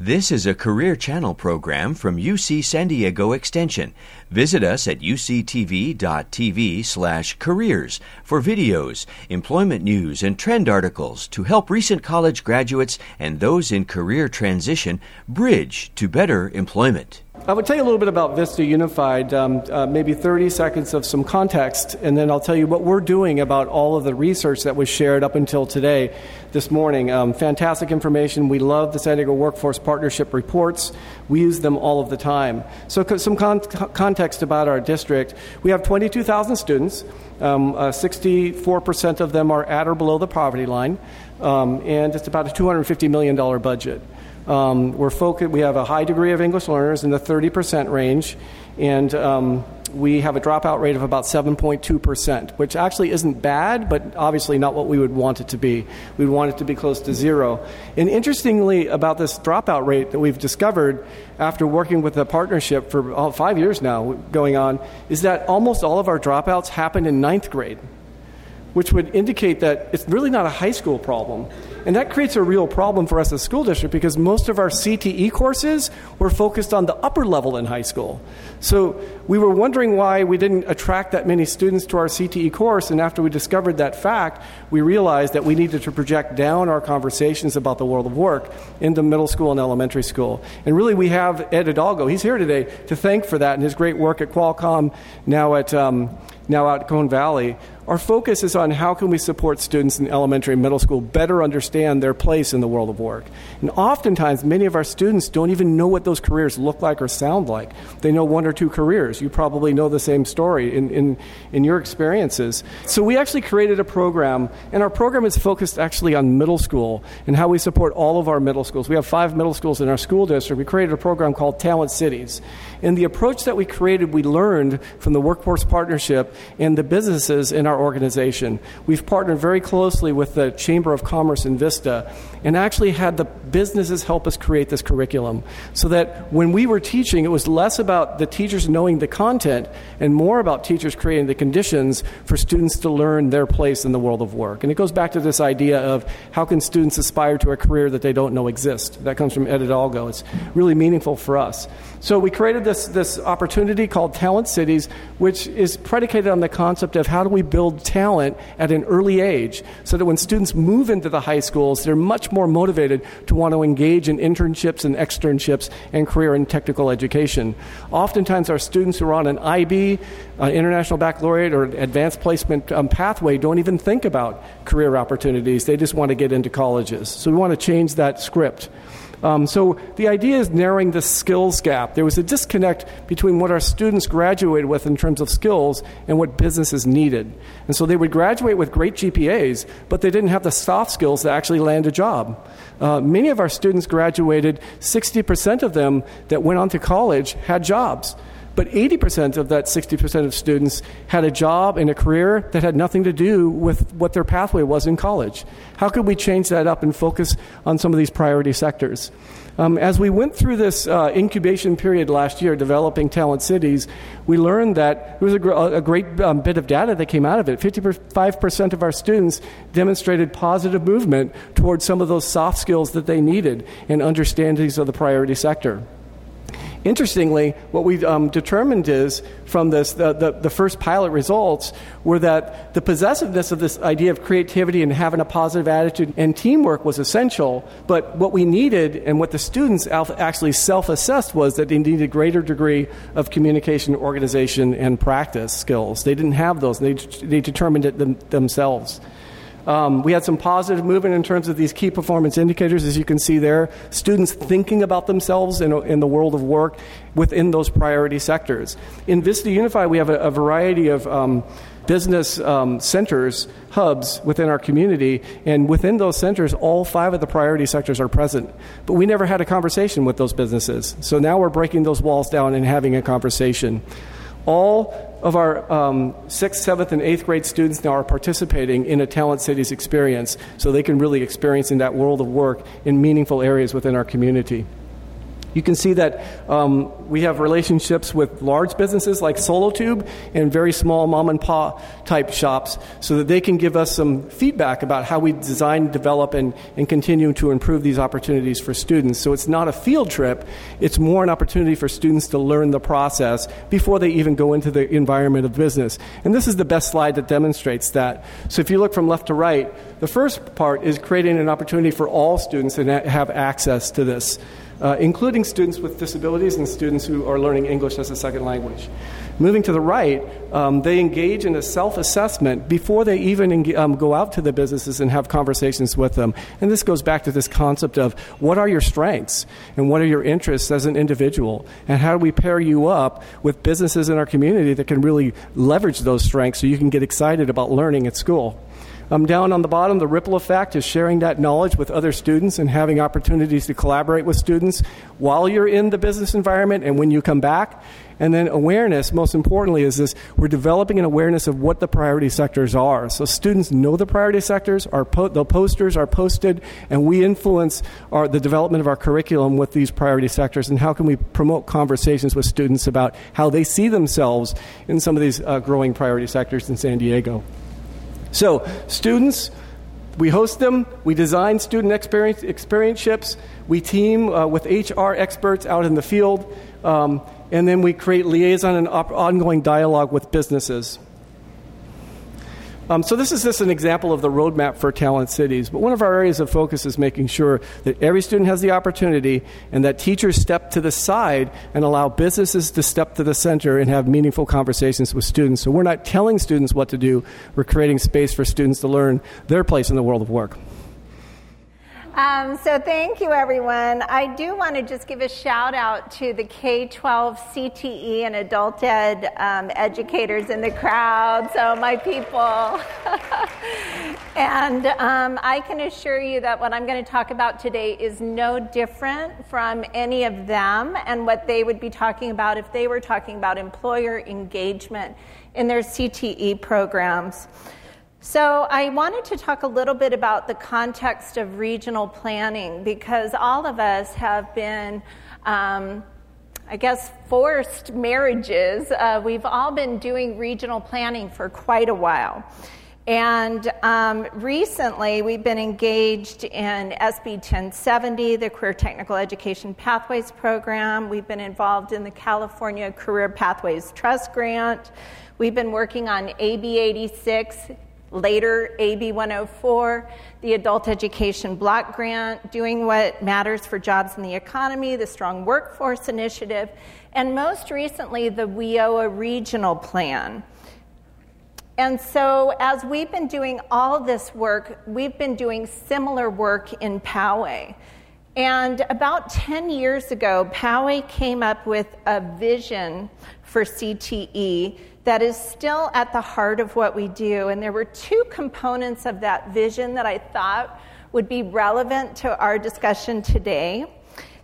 This is a Career Channel program from UC San Diego Extension. Visit us at uctv.tv slash careers for videos, employment news, and trend articles to help recent college graduates and those in career transition bridge to better employment. I would tell you a little bit about Vista Unified, um, uh, maybe 30 seconds of some context, and then I'll tell you what we're doing about all of the research that was shared up until today, this morning. Um, fantastic information. We love the San Diego Workforce Partnership reports. We use them all of the time. So, some con- context about our district we have 22,000 students, um, uh, 64% of them are at or below the poverty line, um, and it's about a $250 million budget. Um, we're focused, we have a high degree of English learners in the 30% range, and um, we have a dropout rate of about 7.2%, which actually isn't bad, but obviously not what we would want it to be. We want it to be close to zero. And interestingly, about this dropout rate that we've discovered after working with a partnership for five years now going on, is that almost all of our dropouts happen in ninth grade which would indicate that it's really not a high school problem. And that creates a real problem for us as a school district because most of our CTE courses were focused on the upper level in high school. So we were wondering why we didn't attract that many students to our CTE course, and after we discovered that fact, we realized that we needed to project down our conversations about the world of work into middle school and elementary school. And really, we have Ed Hidalgo, he's here today, to thank for that and his great work at Qualcomm, now at, um, now at Cajon Valley our focus is on how can we support students in elementary and middle school better understand their place in the world of work. And oftentimes, many of our students don't even know what those careers look like or sound like. They know one or two careers. You probably know the same story in, in, in your experiences. So we actually created a program, and our program is focused actually on middle school and how we support all of our middle schools. We have five middle schools in our school district. We created a program called Talent Cities. And the approach that we created, we learned from the Workforce Partnership and the businesses in our organization. We've partnered very closely with the Chamber of Commerce in Vista and actually had the businesses help us create this curriculum so that when we were teaching, it was less about the teachers knowing the content and more about teachers creating the conditions for students to learn their place in the world of work. And it goes back to this idea of how can students aspire to a career that they don't know exists. That comes from Ed Hidalgo. It's really meaningful for us. So we created this, this opportunity called Talent Cities, which is predicated on the concept of how do we build talent at an early age so that when students move into the high schools, they're much more motivated to want to engage in internships and externships and career and technical education. Oftentimes, our students who are on an IB, an International Baccalaureate, or advanced placement um, pathway don't even think about career opportunities. They just want to get into colleges. So we want to change that script. Um, so the idea is narrowing the skills gap. There was a disconnect between what our students graduated with in terms of skills and what businesses needed. And so they would graduate with great GPAs, but they didn't have the soft skills to actually land a job. Uh, many of our students graduated, 60% of them that went on to college had jobs. But 80% of that 60% of students had a job and a career that had nothing to do with what their pathway was in college. How could we change that up and focus on some of these priority sectors? Um, as we went through this uh, incubation period last year, developing Talent Cities, we learned that there was a, gr- a great um, bit of data that came out of it. 55% of our students demonstrated positive movement towards some of those soft skills that they needed and understandings of the priority sector. Interestingly, what we um, determined is from this, the, the, the, first pilot results were that the possessiveness of this idea of creativity and having a positive attitude and teamwork was essential. But what we needed and what the students actually self assessed was that they needed a greater degree of communication, organization, and practice skills. They didn't have those, they, they determined it them, themselves. Um, we had some positive movement in terms of these key performance indicators, as you can see there. Students thinking about themselves in, in the world of work within those priority sectors. In Vista Unify, we have a, a variety of um, business um, centers, hubs within our community, and within those centers, all five of the priority sectors are present. But we never had a conversation with those businesses. So now we're breaking those walls down and having a conversation. All of our um, sixth, seventh, and eighth grade students now are participating in a Talent Cities experience so they can really experience in that world of work in meaningful areas within our community. You can see that um, we have relationships with large businesses like Solatube and very small mom and pop type shops so that they can give us some feedback about how we design, develop, and, and continue to improve these opportunities for students. So it's not a field trip, it's more an opportunity for students to learn the process before they even go into the environment of business. And this is the best slide that demonstrates that. So if you look from left to right, the first part is creating an opportunity for all students to have access to this uh, including students with disabilities and students who are learning English as a second language. Moving to the right, um, they engage in a self assessment before they even um, go out to the businesses and have conversations with them. And this goes back to this concept of what are your strengths and what are your interests as an individual, and how do we pair you up with businesses in our community that can really leverage those strengths so you can get excited about learning at school. Um, down on the bottom, the ripple effect is sharing that knowledge with other students and having opportunities to collaborate with students while you're in the business environment and when you come back. And then awareness, most importantly, is this we're developing an awareness of what the priority sectors are. So students know the priority sectors, our po- the posters are posted, and we influence our, the development of our curriculum with these priority sectors. And how can we promote conversations with students about how they see themselves in some of these uh, growing priority sectors in San Diego? So, students, we host them, we design student experience, experience we team uh, with HR experts out in the field, um, and then we create liaison and op- ongoing dialogue with businesses. Um, so this is just an example of the roadmap for talent cities. But one of our areas of focus is making sure that every student has the opportunity and that teachers step to the side and allow businesses to step to the center and have meaningful conversations with students. So we're not telling students what to do, we're creating space for students to learn their place in the world of work. Um, so thank you, everyone. I do want to just give a shout out to the K-12 CTE and adult ed um, educators in the crowd. So my people, and um, I can assure you that what I'm going to talk about today is no different from any of them and what they would be talking about if they were talking about employer engagement in their CTE programs. So, I wanted to talk a little bit about the context of regional planning because all of us have been, um, I guess, forced marriages. Uh, we've all been doing regional planning for quite a while. And um, recently, we've been engaged in SB 1070, the Career Technical Education Pathways Program. We've been involved in the California Career Pathways Trust Grant. We've been working on AB 86, Later, AB 104, the Adult Education Block Grant, Doing What Matters for Jobs in the Economy, the Strong Workforce Initiative, and most recently, the WIOA Regional Plan. And so, as we've been doing all this work, we've been doing similar work in Poway. And about 10 years ago, Poway came up with a vision for CTE that is still at the heart of what we do. And there were two components of that vision that I thought would be relevant to our discussion today.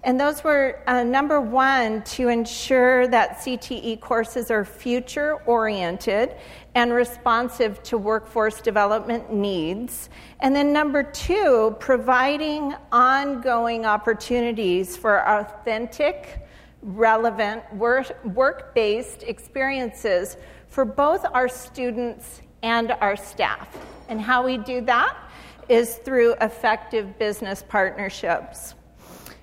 And those were uh, number one, to ensure that CTE courses are future oriented and responsive to workforce development needs. And then number two, providing ongoing opportunities for authentic, relevant, work based experiences for both our students and our staff. And how we do that is through effective business partnerships.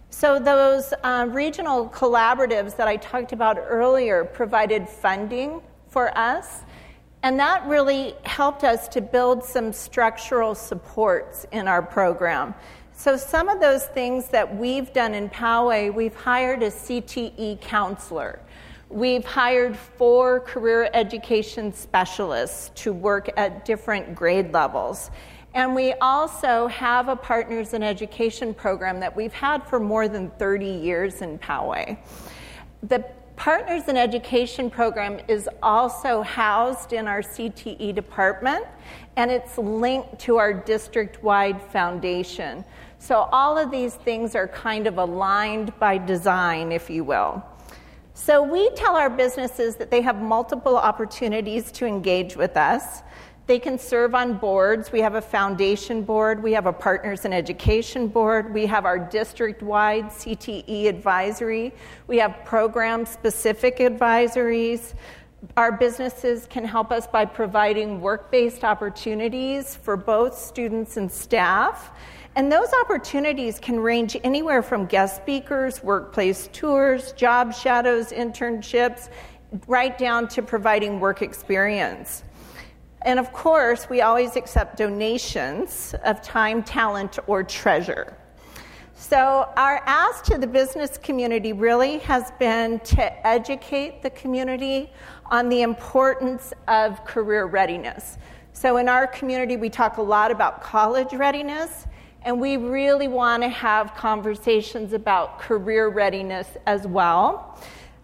So, those uh, regional collaboratives that I talked about earlier provided funding for us, and that really helped us to build some structural supports in our program. So, some of those things that we've done in Poway, we've hired a CTE counselor. We've hired four career education specialists to work at different grade levels. And we also have a Partners in Education program that we've had for more than 30 years in Poway. The Partners in Education program is also housed in our CTE department, and it's linked to our district wide foundation. So all of these things are kind of aligned by design, if you will. So we tell our businesses that they have multiple opportunities to engage with us. They can serve on boards. We have a foundation board, we have a partners in education board, we have our district wide CTE advisory, we have program specific advisories. Our businesses can help us by providing work based opportunities for both students and staff. And those opportunities can range anywhere from guest speakers, workplace tours, job shadows, internships, right down to providing work experience. And of course, we always accept donations of time, talent, or treasure. So, our ask to the business community really has been to educate the community on the importance of career readiness. So, in our community, we talk a lot about college readiness, and we really want to have conversations about career readiness as well.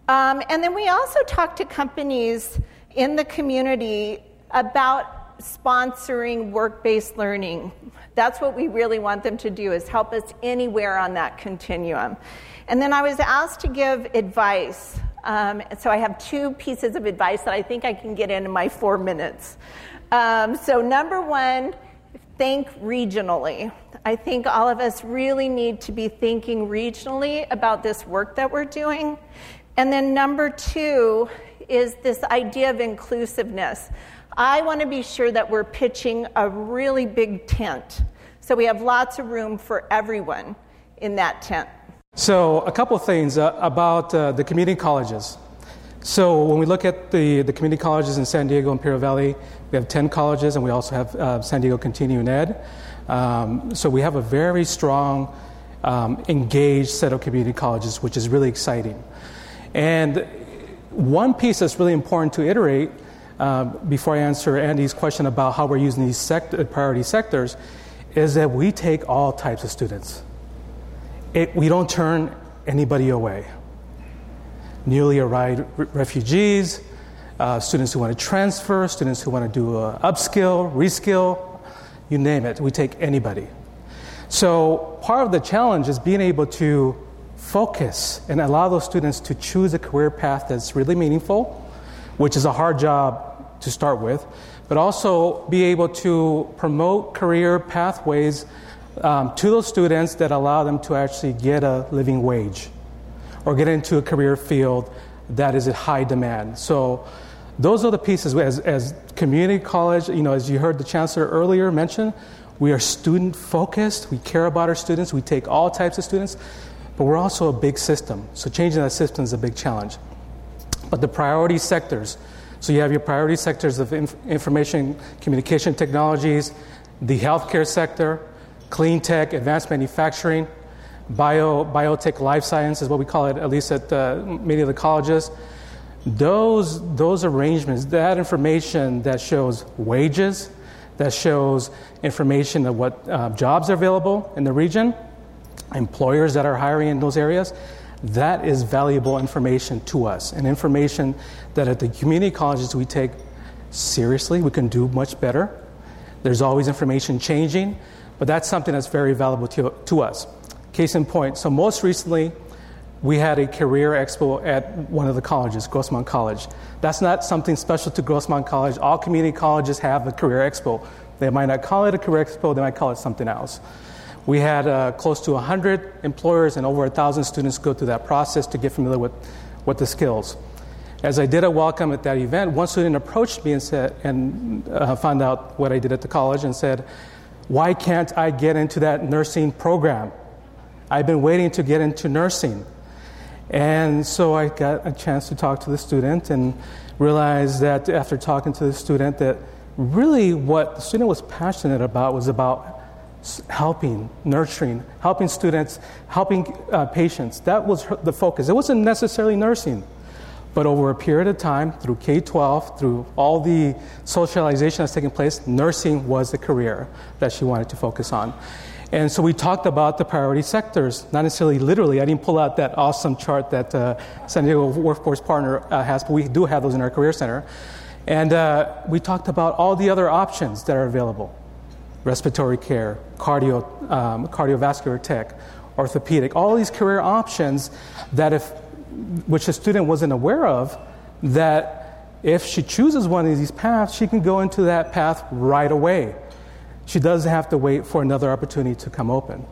Um, and then we also talk to companies in the community about sponsoring work-based learning. That's what we really want them to do is help us anywhere on that continuum. And then I was asked to give advice. Um, so I have two pieces of advice that I think I can get into my four minutes. Um, so number one, think regionally. I think all of us really need to be thinking regionally about this work that we're doing. And then number two is this idea of inclusiveness. I want to be sure that we're pitching a really big tent. So we have lots of room for everyone in that tent. So, a couple things uh, about uh, the community colleges. So, when we look at the, the community colleges in San Diego and Imperial Valley, we have 10 colleges and we also have uh, San Diego Continuing Ed. Um, so, we have a very strong, um, engaged set of community colleges, which is really exciting. And one piece that's really important to iterate uh, before I answer Andy's question about how we're using these sect- priority sectors, is that we take all types of students. It, we don't turn anybody away. Newly arrived refugees, uh, students who want to transfer, students who want to do upskill, reskill, you name it. We take anybody. So part of the challenge is being able to focus and allow those students to choose a career path that's really meaningful, which is a hard job to start with, but also be able to promote career pathways um, to those students that allow them to actually get a living wage or get into a career field that is at high demand. So those are the pieces as, as community college, you know, as you heard the chancellor earlier mention, we are student focused. We care about our students. We take all types of students, but we're also a big system. So changing that system is a big challenge. But the priority sectors, so you have your priority sectors of inf- information communication technologies, the healthcare sector, clean tech, advanced manufacturing, bio, biotech, life science is what we call it, at least at uh, many of the colleges. Those, those arrangements, that information that shows wages, that shows information of what uh, jobs are available in the region, employers that are hiring in those areas, that is valuable information to us, and information that at the community colleges we take seriously. We can do much better. There's always information changing, but that's something that's very valuable to, to us. Case in point, so most recently, we had a career expo at one of the colleges, Grossmont College. That's not something special to Grossmont College. All community colleges have a career expo. They might not call it a career expo, they might call it something else. We had uh, close to 100 employers and over 1,000 students go through that process to get familiar with, with the skills. As I did a welcome at that event, one student approached me and said, and uh, found out what I did at the college and said, "Why can't I get into that nursing program? I've been waiting to get into nursing." And so I got a chance to talk to the student and realized that after talking to the student, that really what the student was passionate about was about helping, nurturing, helping students, helping uh, patients. That was her, the focus. It wasn't necessarily nursing. But over a period of time, through K 12, through all the socialization that's taking place, nursing was the career that she wanted to focus on. And so we talked about the priority sectors, not necessarily literally. I didn't pull out that awesome chart that uh, San Diego Workforce Partner uh, has, but we do have those in our Career Center. And uh, we talked about all the other options that are available respiratory care, cardio, um, cardiovascular tech, orthopedic, all these career options that if, which a student wasn't aware of, that if she chooses one of these paths, she can go into that path right away. She doesn't have to wait for another opportunity to come open.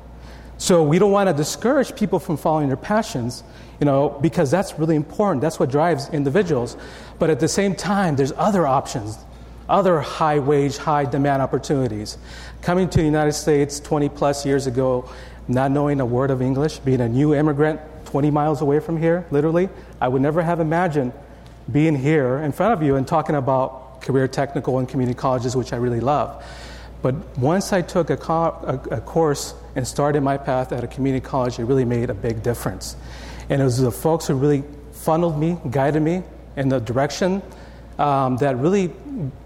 So we don't want to discourage people from following their passions, you know, because that's really important. That's what drives individuals. But at the same time, there's other options, other high wage, high demand opportunities. Coming to the United States 20 plus years ago, not knowing a word of English, being a new immigrant 20 miles away from here, literally, I would never have imagined being here in front of you and talking about career technical and community colleges, which I really love. But once I took a, co- a, a course and started my path at a community college, it really made a big difference. And it was the folks who really funneled me, guided me in the direction um, that really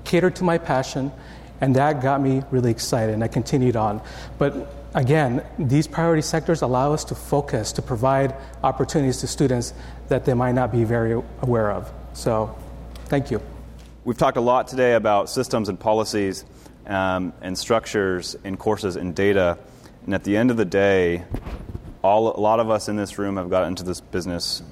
catered to my passion, and that got me really excited, and I continued on. But again, these priority sectors allow us to focus, to provide opportunities to students that they might not be very aware of. So, thank you. We've talked a lot today about systems and policies um, and structures in courses and data. And at the end of the day, all, a lot of us in this room have got into this business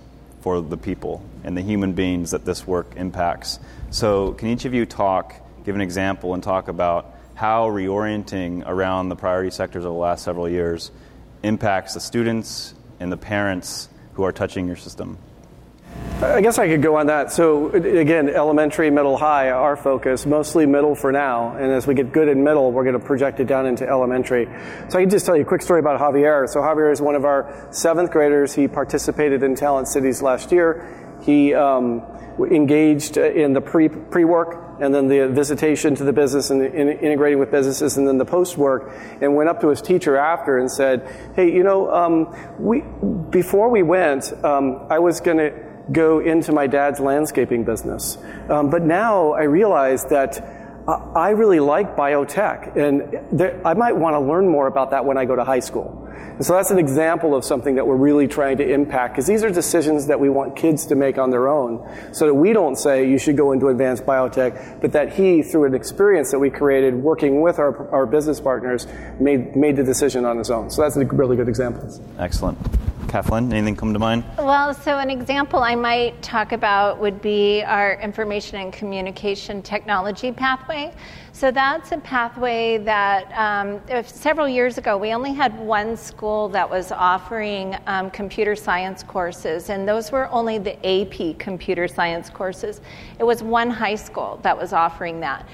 for the people and the human beings that this work impacts. So, can each of you talk, give an example, and talk about how reorienting around the priority sectors over the last several years impacts the students and the parents who are touching your system? I guess I could go on that. So, again, elementary, middle, high, our focus, mostly middle for now. And as we get good in middle, we're going to project it down into elementary. So, I can just tell you a quick story about Javier. So, Javier is one of our seventh graders. He participated in Talent Cities last year. He um, engaged in the pre pre work and then the visitation to the business and in, integrating with businesses, and then the post work, and went up to his teacher after and said, "Hey, you know, um, we before we went, um, I was going to." Go into my dad's landscaping business. Um, but now I realize that I really like biotech, and there, I might want to learn more about that when I go to high school. And so that's an example of something that we're really trying to impact, because these are decisions that we want kids to make on their own, so that we don't say you should go into advanced biotech, but that he, through an experience that we created working with our, our business partners, made, made the decision on his own. So that's a really good example. Excellent. Kathleen, anything come to mind? Well, so an example I might talk about would be our information and communication technology pathway. So that's a pathway that um, several years ago we only had one school that was offering um, computer science courses, and those were only the AP computer science courses. It was one high school that was offering that.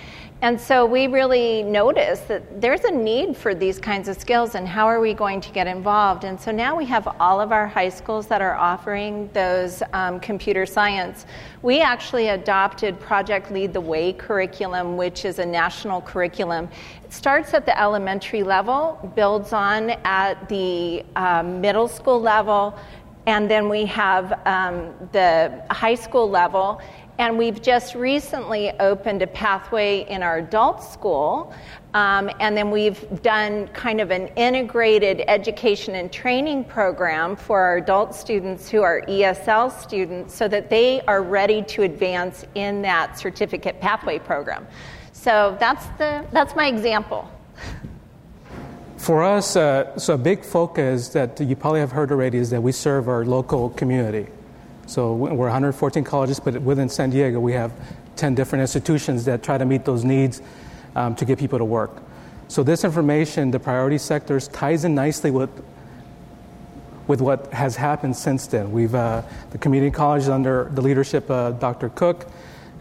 And so we really noticed that there's a need for these kinds of skills, and how are we going to get involved? And so now we have all of our high schools that are offering those um, computer science. We actually adopted Project Lead the Way curriculum, which is a national curriculum. It starts at the elementary level, builds on at the um, middle school level, and then we have um, the high school level and we've just recently opened a pathway in our adult school. Um, and then we've done kind of an integrated education and training program for our adult students who are ESL students so that they are ready to advance in that certificate pathway program. So that's, the, that's my example. For us, uh, so a big focus that you probably have heard already is that we serve our local community. So we're 114 colleges, but within San Diego, we have 10 different institutions that try to meet those needs um, to get people to work. So this information, the priority sectors, ties in nicely with with what has happened since then. We've uh, the community colleges under the leadership of Dr. Cook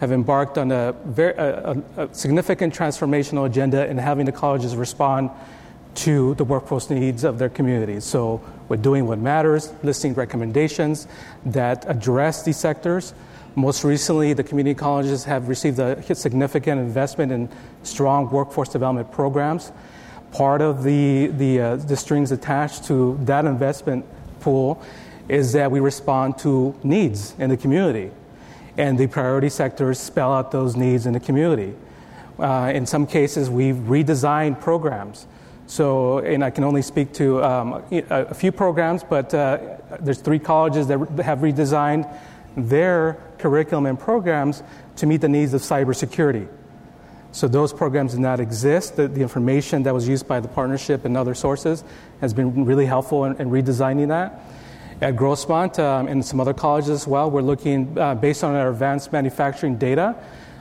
have embarked on a, very, a, a significant transformational agenda in having the colleges respond to the workforce needs of their communities. So we're doing what matters, listing recommendations that address these sectors. Most recently, the community colleges have received a significant investment in strong workforce development programs. Part of the, the, uh, the strings attached to that investment pool is that we respond to needs in the community. And the priority sectors spell out those needs in the community. Uh, in some cases, we've redesigned programs so, and I can only speak to um, a few programs, but uh, there's three colleges that have redesigned their curriculum and programs to meet the needs of cybersecurity. So those programs did not exist. The, the, information that was used by the partnership and other sources has been really helpful in, in redesigning that. At Grossmont um, and some other colleges as well, we're looking, uh, based on our advanced manufacturing data,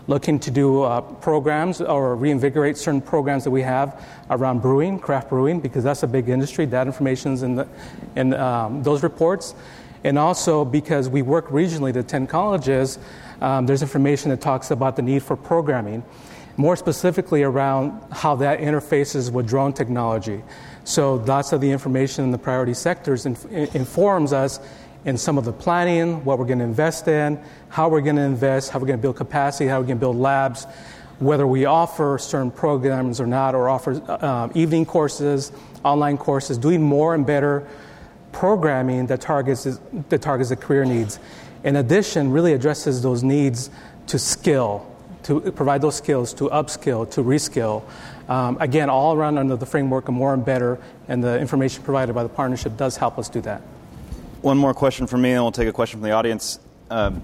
looking to do uh, programs or reinvigorate certain programs that we have around brewing, craft brewing, because that's a big industry. That information is in, the, in um, those reports. And also because we work regionally to 10 colleges, um, there's information that talks about the need for programming, more specifically around how that interfaces with drone technology. So lots of the information in the priority sectors inf- informs us in some of the planning, what we're going to invest in, how we're going to invest, how we're going to build capacity, how we're going to build labs, whether we offer certain programs or not, or offer uh, evening courses, online courses, doing more and better programming that targets, that targets the career needs. In addition, really addresses those needs to skill, to provide those skills, to upskill, to reskill. Um, again, all around under the framework of more and better, and the information provided by the partnership does help us do that. One more question from me, and we'll take a question from the audience. Um,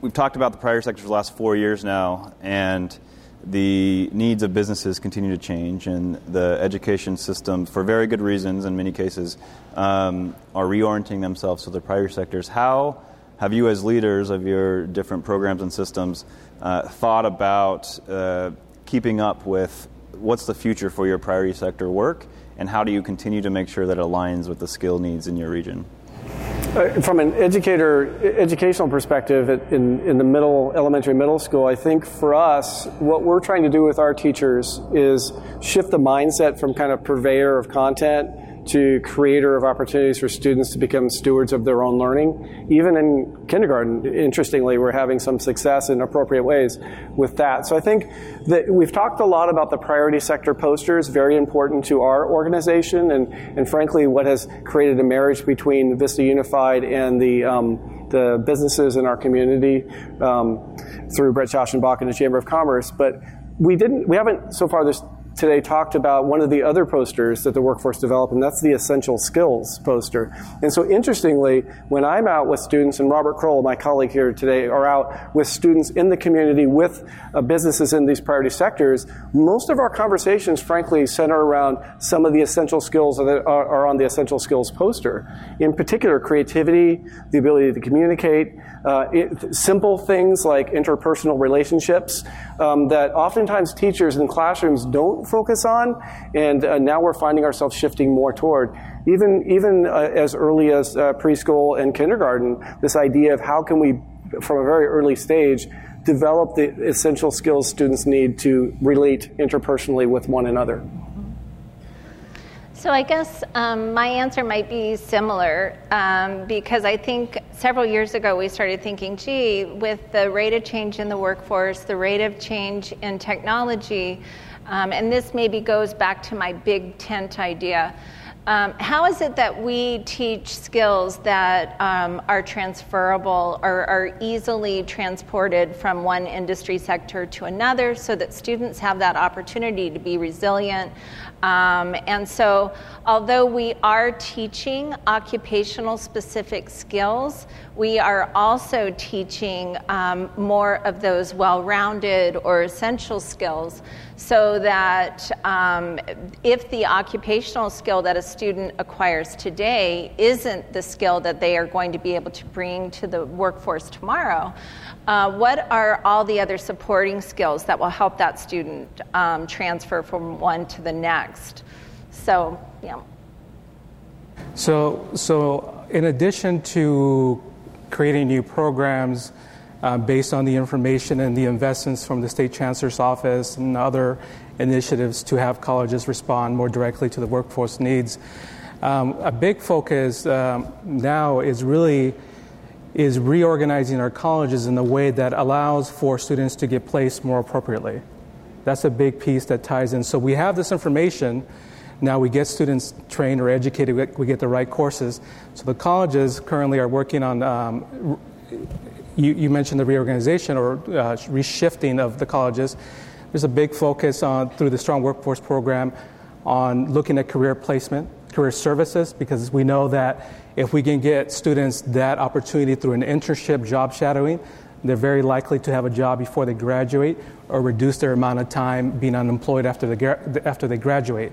we've talked about the priority sector for the last four years now, and the needs of businesses continue to change, and the education system, for very good reasons in many cases, um, are reorienting themselves to the priority sectors. How have you, as leaders of your different programs and systems, uh, thought about uh, keeping up with what's the future for your priority sector work, and how do you continue to make sure that it aligns with the skill needs in your region? Uh, from an educator educational perspective in, in the middle elementary middle school i think for us what we're trying to do with our teachers is shift the mindset from kind of purveyor of content to creator of opportunities for students to become stewards of their own learning. Even in kindergarten, interestingly, we're having some success in appropriate ways with that. So I think that we've talked a lot about the priority sector posters, very important to our organization, and, and frankly, what has created a marriage between Vista Unified and the um, the businesses in our community um, through Brett Schanzenbach and the Chamber of Commerce. But we didn't, we haven't so far this today talked about one of the other posters that the workforce developed, and that's the essential skills poster. And so, interestingly, when I'm out with students, and Robert Kroll, my colleague here today, are out with students in the community with uh, businesses in these priority sectors, most of our conversations, frankly, center around some of the essential skills that are, are on the essential skills poster. In particular, creativity, the ability to communicate, uh, it, simple things like interpersonal relationships um, that oftentimes teachers in classrooms don't focus on, and uh, now we're finding ourselves shifting more toward. Even, even uh, as early as uh, preschool and kindergarten, this idea of how can we, from a very early stage, develop the essential skills students need to relate interpersonally with one another. So I guess um, my answer might be similar um, because I think several years ago we started thinking, gee, with the rate of change in the workforce, the rate of change in technology, um, and this maybe goes back to my big tent idea. Um, how is it that we teach skills that um, are transferable or are easily transported from one industry sector to another so that students have that opportunity to be resilient? Um, and so, although we are teaching occupational specific skills, we are also teaching um, more of those well rounded or essential skills so that um, if the occupational skill that a student acquires today isn't the skill that they are going to be able to bring to the workforce tomorrow, uh, what are all the other supporting skills that will help that student um, transfer from one to the next? So, yeah. So, so in addition to creating new programs, uh, based on the information and the investments from the state chancellor's office and other initiatives to have colleges respond more directly to the workforce needs. Um, a big focus um, now is really is reorganizing our colleges in a way that allows for students to get placed more appropriately. That's a big piece that ties in. So we have this information. Now we get students trained or educated. We get the right courses. So the colleges currently are working on um, you, you, mentioned the reorganization or uh, reshifting of the colleges. There's a big focus on through the Strong Workforce Program on looking at career placement, career services, because we know that if we can get students that opportunity through an internship, job shadowing, they're very likely to have a job before they graduate or reduce their amount of time being unemployed after they, after they graduate.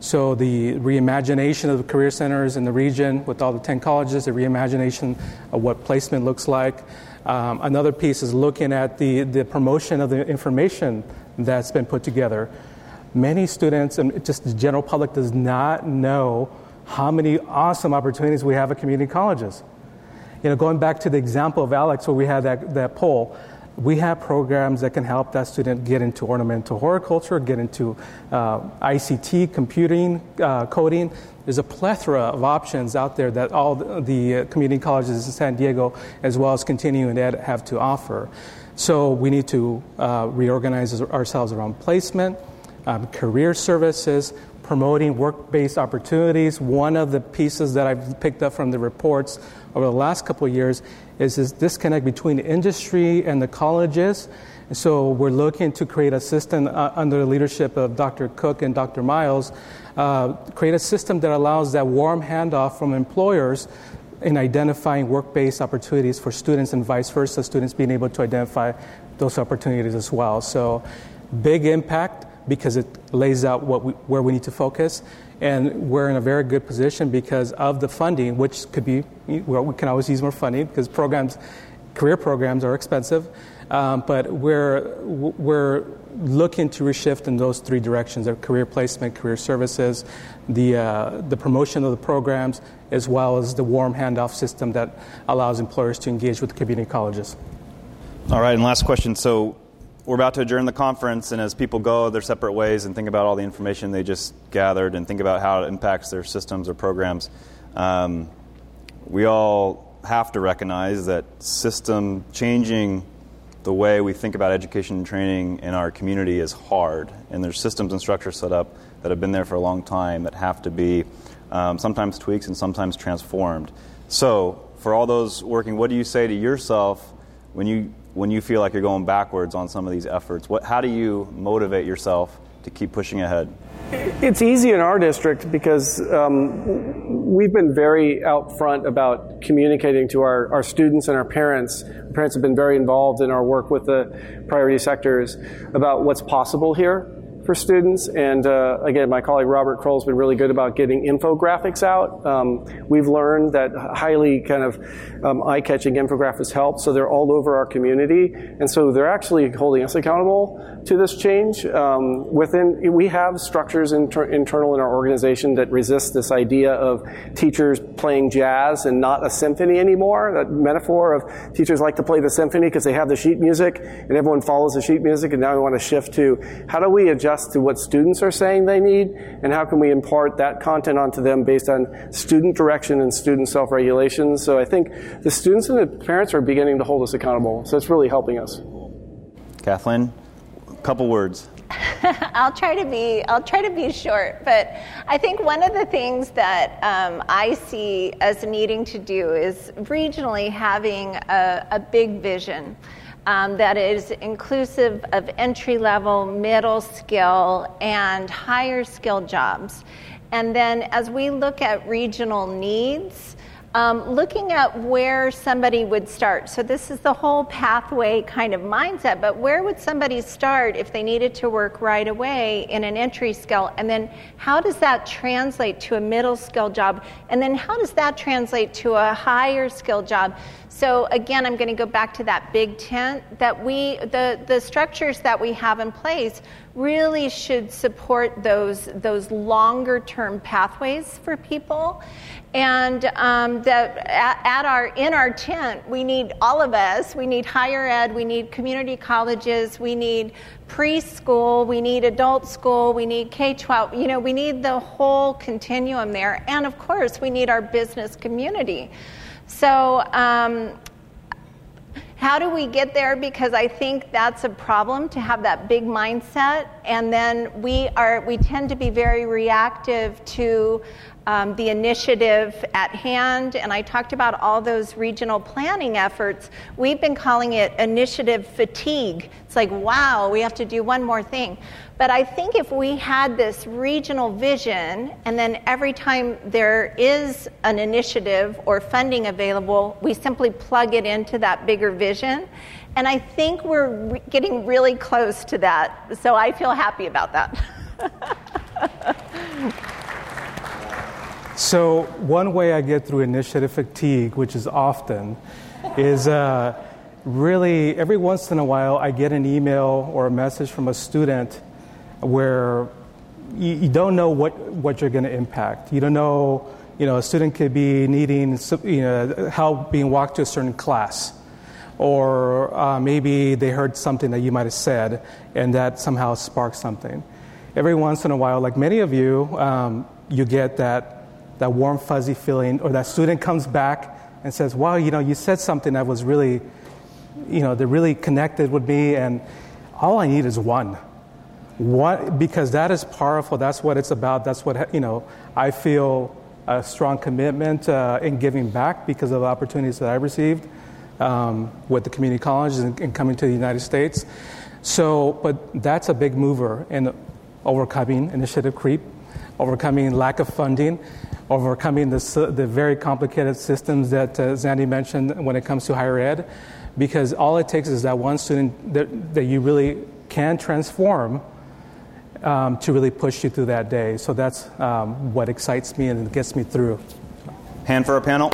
So the reimagination of the career centers in the region with all the 10 colleges, the reimagination of what placement looks like. Um, another piece is looking at the, the promotion of the information that's been put together. Many students and just the general public does not know how many awesome opportunities we have at community colleges. You know, going back to the example of Alex where we had that, that poll, we have programs that can help that student get into ornamental horticulture, get into uh, ICT, computing, uh, coding. There's a plethora of options out there that all the, community colleges in San Diego, as well as continuing ed, have to offer. So we need to uh, reorganize ourselves around placement, um, career services, promoting work based opportunities. One of the pieces that I've picked up from the reports over the last couple of years is this disconnect between industry and the colleges. So we're looking to create a system uh, under the leadership of Dr. Cook and Dr. Miles, uh, create a system that allows that warm handoff from employers in identifying work-based opportunities for students and vice versa, students being able to identify those opportunities as well. So big impact because it lays out what we, where we need to focus. And we're in a very good position because of the funding, which could be, well, we can always use more funding because programs, career programs are expensive. Um, but we're, we're looking to reshift in those three directions of career placement, career services, the, uh, the promotion of the programs, as well as the warm handoff system that allows employers to engage with community colleges. All right, and last question. So, we're about to adjourn the conference, and as people go their separate ways and think about all the information they just gathered and think about how it impacts their systems or programs, um, we all have to recognize that system changing the way we think about education and training in our community is hard, and there's systems and structures set up that have been there for a long time that have to be um, sometimes tweaked and sometimes transformed. So, for all those working, what do you say to yourself when you when you feel like you're going backwards on some of these efforts? What, how do you motivate yourself to keep pushing ahead? It's easy in our district because um, we've been very out front about communicating to our, our students and our parents. Our parents have been very involved in our work with the priority sectors about what's possible here for students. And uh, again, my colleague Robert Kroll's been really good about getting infographics out. Um, we've learned that highly kind of um, eye-catching infographics help, so they're all over our community, and so they're actually holding us accountable to this change. Um, within, we have structures inter- internal in our organization that resist this idea of teachers playing jazz and not a symphony anymore. That metaphor of teachers like to play the symphony because they have the sheet music and everyone follows the sheet music, and now we want to shift to how do we adjust to what students are saying they need, and how can we impart that content onto them based on student direction and student self regulation. So I think the students and the parents are beginning to hold us accountable. So it's really helping us. Kathleen, a couple words. I'll try to be I'll try to be short, but I think one of the things that um, I see as needing to do is regionally having a, a big vision um, that is inclusive of entry level, middle skill, and higher skill jobs. And then as we look at regional needs, um, looking at where somebody would start. So, this is the whole pathway kind of mindset, but where would somebody start if they needed to work right away in an entry skill? And then, how does that translate to a middle skill job? And then, how does that translate to a higher skill job? So again, I'm going to go back to that big tent that we, the, the structures that we have in place really should support those, those longer term pathways for people. And um, that at, at, our, in our tent, we need all of us. We need higher ed, we need community colleges, we need preschool, we need adult school, we need K 12. You know, we need the whole continuum there. And of course, we need our business community. So, um, how do we get there? Because I think that's a problem to have that big mindset, and then we are we tend to be very reactive to um, the initiative at hand. And I talked about all those regional planning efforts. We've been calling it initiative fatigue. It's like, wow, we have to do one more thing. But I think if we had this regional vision, and then every time there is an initiative or funding available, we simply plug it into that bigger vision. And I think we're re- getting really close to that. So I feel happy about that. So, one way I get through initiative fatigue, which is often, is uh, really every once in a while I get an email or a message from a student where you, you don't know what, what you're going to impact. You don't know, you know, a student could be needing you know, help being walked to a certain class. Or uh, maybe they heard something that you might have said and that somehow sparked something. Every once in a while, like many of you, um, you get that that warm, fuzzy feeling, or that student comes back and says, Wow, you know, you said something that was really, you know, that really connected with me, and all I need is one. What, because that is powerful. That's what it's about. That's what, you know, I feel a strong commitment uh, in giving back because of the opportunities that I received um, with the community colleges and, and coming to the United States. So, but that's a big mover in overcoming initiative creep, overcoming lack of funding, overcoming the, the very complicated systems that uh, Zandy mentioned when it comes to higher ed, because all it takes is that one student that, that you really can transform um, to really push you through that day. So that's um, what excites me and gets me through. Hand for a panel.